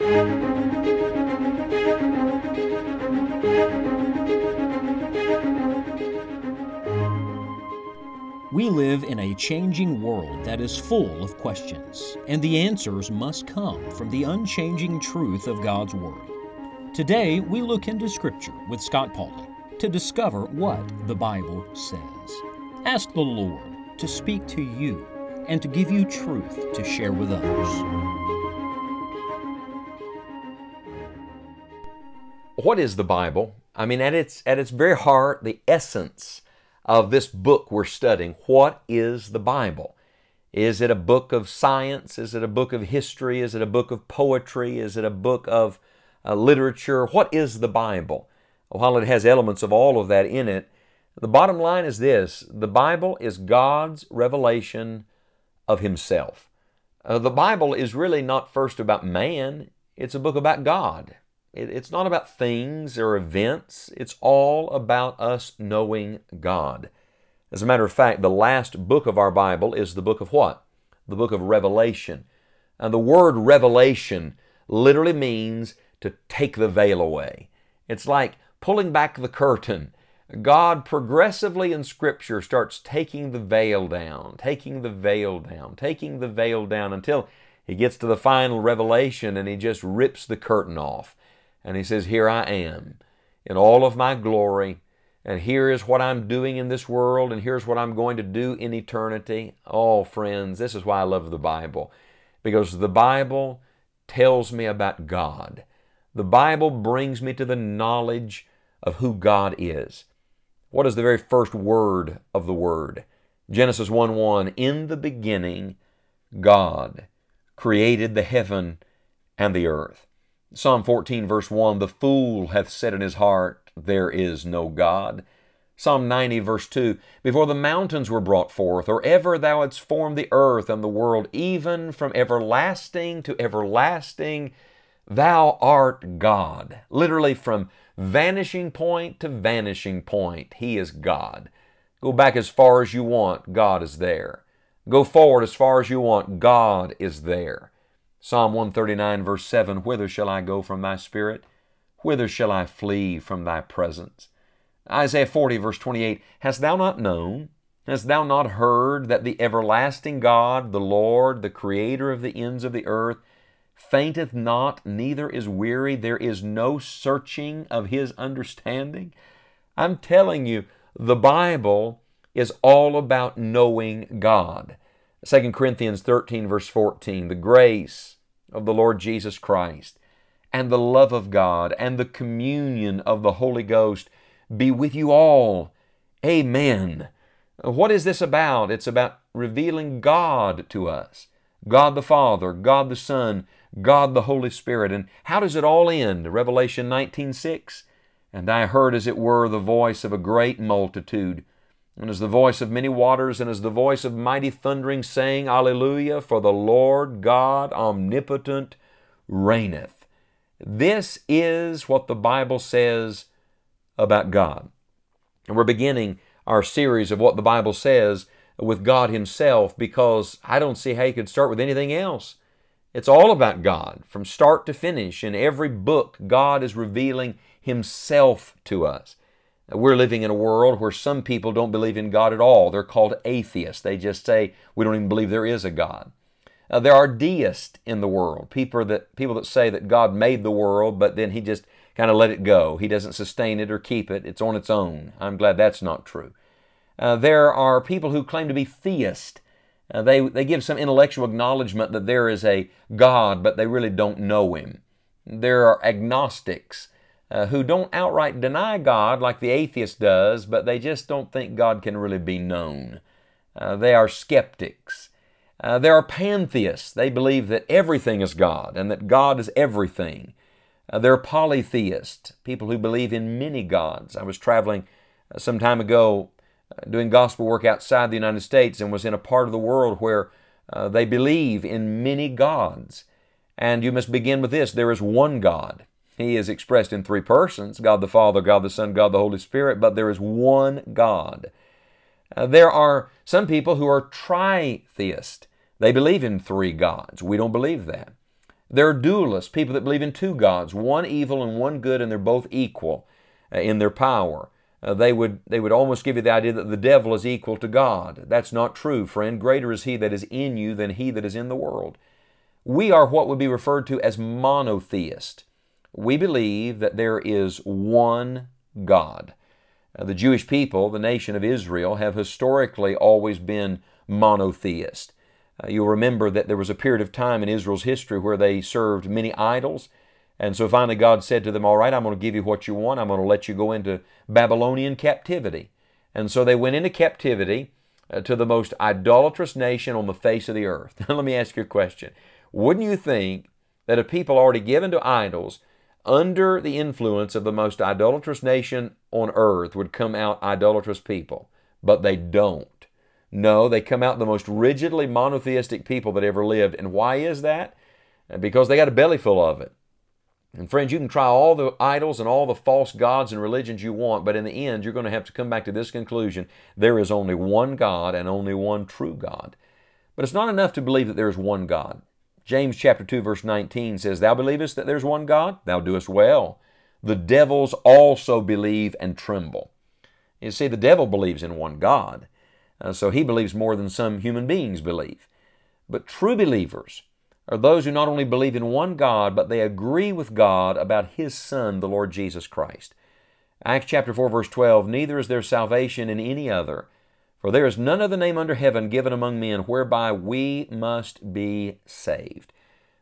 We live in a changing world that is full of questions, and the answers must come from the unchanging truth of God's Word. Today, we look into Scripture with Scott Pauley to discover what the Bible says. Ask the Lord to speak to you and to give you truth to share with others. What is the Bible? I mean, at its, at its very heart, the essence of this book we're studying, what is the Bible? Is it a book of science? Is it a book of history? Is it a book of poetry? Is it a book of uh, literature? What is the Bible? While it has elements of all of that in it, the bottom line is this the Bible is God's revelation of Himself. Uh, the Bible is really not first about man, it's a book about God. It, it's not about things or events, it's all about us knowing God. As a matter of fact, the last book of our Bible is the book of what? The book of Revelation. And the word revelation literally means to take the veil away. It's like pulling back the curtain. God progressively in Scripture starts taking the veil down, taking the veil down, taking the veil down until he gets to the final revelation and he just rips the curtain off. And he says, Here I am in all of my glory, and here is what I'm doing in this world, and here's what I'm going to do in eternity. Oh, friends, this is why I love the Bible, because the Bible tells me about God. The Bible brings me to the knowledge of who God is. What is the very first word of the Word? Genesis 1 1 In the beginning, God created the heaven and the earth. Psalm 14, verse 1 The fool hath said in his heart, There is no God. Psalm 90, verse 2 Before the mountains were brought forth, or ever thou hadst formed the earth and the world, even from everlasting to everlasting, thou art God. Literally, from vanishing point to vanishing point, He is God. Go back as far as you want, God is there. Go forward as far as you want, God is there. Psalm 139, verse 7 Whither shall I go from thy spirit? Whither shall I flee from thy presence? Isaiah 40, verse 28 Hast thou not known? Hast thou not heard that the everlasting God, the Lord, the Creator of the ends of the earth, fainteth not, neither is weary. There is no searching of his understanding. I'm telling you, the Bible is all about knowing God. 2 Corinthians 13, verse 14, the grace of the Lord Jesus Christ and the love of God and the communion of the Holy Ghost be with you all. Amen. What is this about? It's about revealing God to us God the Father, God the Son, God the Holy Spirit. And how does it all end? Revelation 19:6. And I heard as it were the voice of a great multitude, and as the voice of many waters, and as the voice of mighty thundering, saying, Alleluia, for the Lord God omnipotent reigneth. This is what the Bible says about God. And we're beginning our series of what the Bible says with God Himself because I don't see how you could start with anything else. It's all about God from start to finish. In every book, God is revealing Himself to us. We're living in a world where some people don't believe in God at all. They're called atheists. They just say, we don't even believe there is a God. Uh, there are deists in the world, people that, people that say that God made the world, but then He just kind of let it go. He doesn't sustain it or keep it, it's on its own. I'm glad that's not true. Uh, there are people who claim to be theists. Uh, they, they give some intellectual acknowledgement that there is a God, but they really don't know Him. There are agnostics uh, who don't outright deny God like the atheist does, but they just don't think God can really be known. Uh, they are skeptics. Uh, there are pantheists. They believe that everything is God and that God is everything. Uh, there are polytheists, people who believe in many gods. I was traveling some time ago doing gospel work outside the United States and was in a part of the world where uh, they believe in many gods. And you must begin with this there is one God. He is expressed in three persons God the Father, God the Son, God the Holy Spirit, but there is one God. Uh, there are some people who are tritheist. They believe in three gods. We don't believe that. There are dualists, people that believe in two gods, one evil and one good, and they're both equal uh, in their power. Uh, they would they would almost give you the idea that the devil is equal to God. That's not true, friend. Greater is he that is in you than he that is in the world. We are what would be referred to as monotheist. We believe that there is one God. The Jewish people, the nation of Israel, have historically always been monotheist. Uh, you'll remember that there was a period of time in Israel's history where they served many idols. And so finally God said to them, All right, I'm going to give you what you want. I'm going to let you go into Babylonian captivity. And so they went into captivity uh, to the most idolatrous nation on the face of the earth. let me ask you a question. Wouldn't you think that a people already given to idols under the influence of the most idolatrous nation on earth would come out idolatrous people? But they don't. No, they come out the most rigidly monotheistic people that ever lived. And why is that? Because they got a belly full of it. And friends, you can try all the idols and all the false gods and religions you want, but in the end, you're going to have to come back to this conclusion there is only one God and only one true God. But it's not enough to believe that there is one God. James chapter 2 verse 19 says, Thou believest that there's one God? Thou doest well. The devils also believe and tremble. You see, the devil believes in one God. Uh, so he believes more than some human beings believe. But true believers are those who not only believe in one God, but they agree with God about His Son, the Lord Jesus Christ. Acts chapter 4, verse 12 Neither is there salvation in any other, for there is none other name under heaven given among men whereby we must be saved.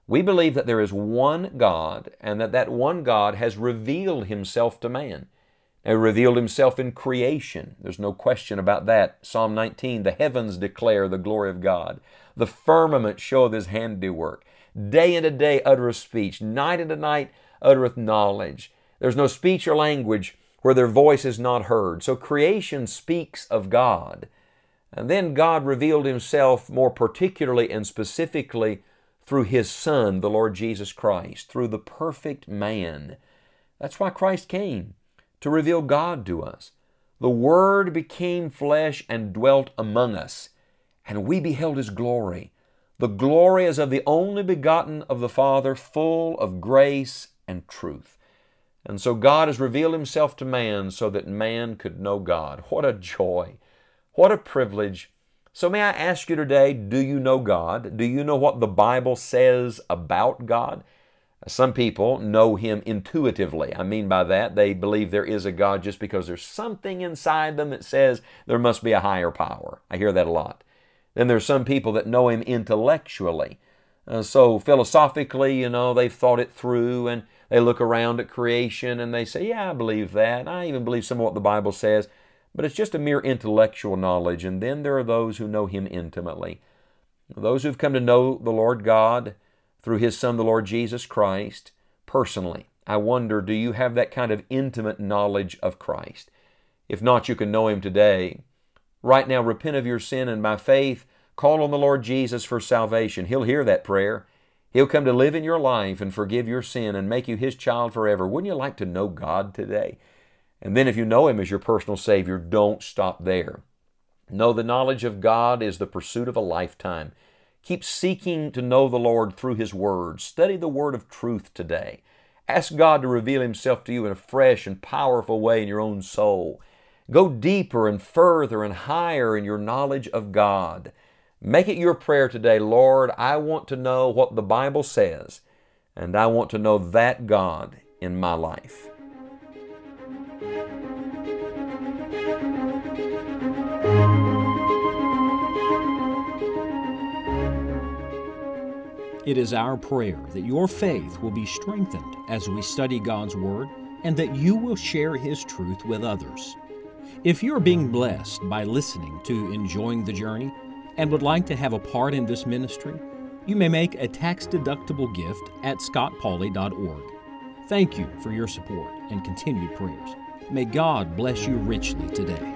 We believe that there is one God and that that one God has revealed Himself to man. He revealed himself in creation. There's no question about that. Psalm 19 The heavens declare the glory of God, the firmament showeth his handiwork. Day unto day uttereth speech, night unto night uttereth knowledge. There's no speech or language where their voice is not heard. So creation speaks of God. And then God revealed himself more particularly and specifically through his Son, the Lord Jesus Christ, through the perfect man. That's why Christ came to reveal God to us. The Word became flesh and dwelt among us, and we beheld His glory. The glory as of the only begotten of the Father, full of grace and truth. And so God has revealed Himself to man so that man could know God. What a joy! What a privilege! So, may I ask you today do you know God? Do you know what the Bible says about God? Some people know Him intuitively. I mean by that, they believe there is a God just because there's something inside them that says there must be a higher power. I hear that a lot. Then there's some people that know Him intellectually. Uh, so philosophically, you know, they've thought it through and they look around at creation and they say, Yeah, I believe that. I even believe some of what the Bible says. But it's just a mere intellectual knowledge. And then there are those who know Him intimately. Those who've come to know the Lord God through His Son, the Lord Jesus Christ, personally. I wonder, do you have that kind of intimate knowledge of Christ? If not, you can know Him today. Right now, repent of your sin and by faith, call on the Lord Jesus for salvation. He'll hear that prayer. He'll come to live in your life and forgive your sin and make you His child forever. Wouldn't you like to know God today? And then, if you know Him as your personal Savior, don't stop there. Know the knowledge of God is the pursuit of a lifetime. Keep seeking to know the Lord through His Word. Study the Word of truth today. Ask God to reveal Himself to you in a fresh and powerful way in your own soul. Go deeper and further and higher in your knowledge of God. Make it your prayer today, Lord, I want to know what the Bible says, and I want to know that God in my life. It is our prayer that your faith will be strengthened as we study God's Word and that you will share His truth with others. If you're being blessed by listening to Enjoying the Journey and would like to have a part in this ministry, you may make a tax deductible gift at scottpauley.org. Thank you for your support and continued prayers. May God bless you richly today.